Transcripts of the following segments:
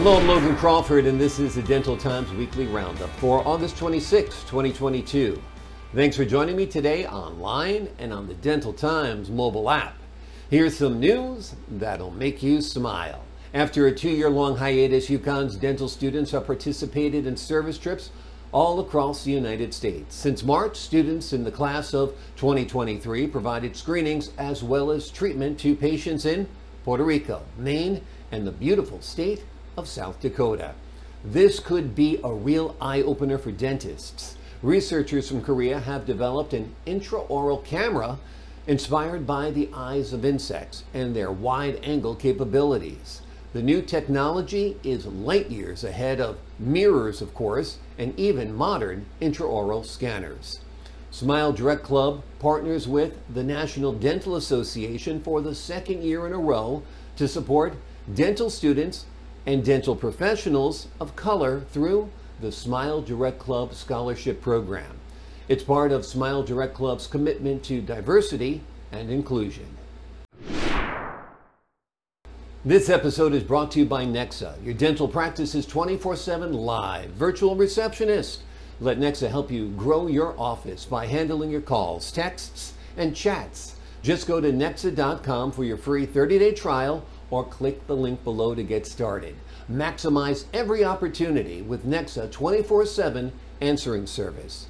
Hello, I'm Logan Crawford, and this is the Dental Times Weekly Roundup for August 26, 2022. Thanks for joining me today online and on the Dental Times mobile app. Here's some news that'll make you smile. After a two year long hiatus, UConn's dental students have participated in service trips all across the United States. Since March, students in the class of 2023 provided screenings as well as treatment to patients in Puerto Rico, Maine, and the beautiful state of South Dakota. This could be a real eye opener for dentists. Researchers from Korea have developed an intraoral camera inspired by the eyes of insects and their wide angle capabilities. The new technology is light years ahead of mirrors, of course, and even modern intraoral scanners. Smile Direct Club partners with the National Dental Association for the second year in a row to support dental students and dental professionals of color through the Smile Direct Club Scholarship Program. It's part of Smile Direct Club's commitment to diversity and inclusion. This episode is brought to you by Nexa, your dental practice is 24 7 live, virtual receptionist. Let Nexa help you grow your office by handling your calls, texts, and chats. Just go to nexa.com for your free 30 day trial or click the link below to get started. Maximize every opportunity with Nexa 24 7 answering service.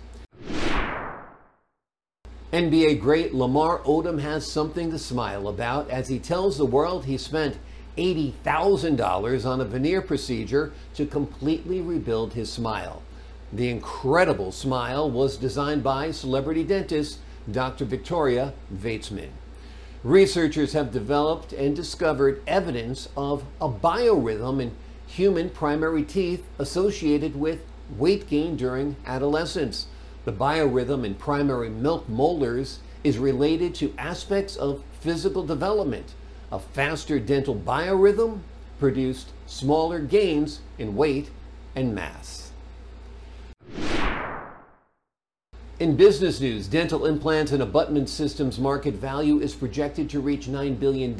NBA great Lamar Odom has something to smile about as he tells the world he spent $80,000 on a veneer procedure to completely rebuild his smile. The incredible smile was designed by celebrity dentist Dr. Victoria Veytsman. Researchers have developed and discovered evidence of a biorhythm in human primary teeth associated with weight gain during adolescence. The biorhythm in primary milk molars is related to aspects of physical development. A faster dental biorhythm produced smaller gains in weight and mass. In business news, dental implants and abutment systems market value is projected to reach $9 billion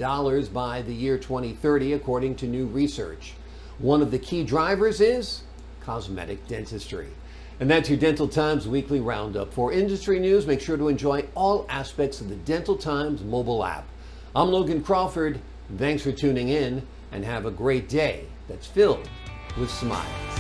by the year 2030, according to new research. One of the key drivers is cosmetic dentistry. And that's your Dental Times weekly roundup. For industry news, make sure to enjoy all aspects of the Dental Times mobile app. I'm Logan Crawford. Thanks for tuning in and have a great day that's filled with smiles.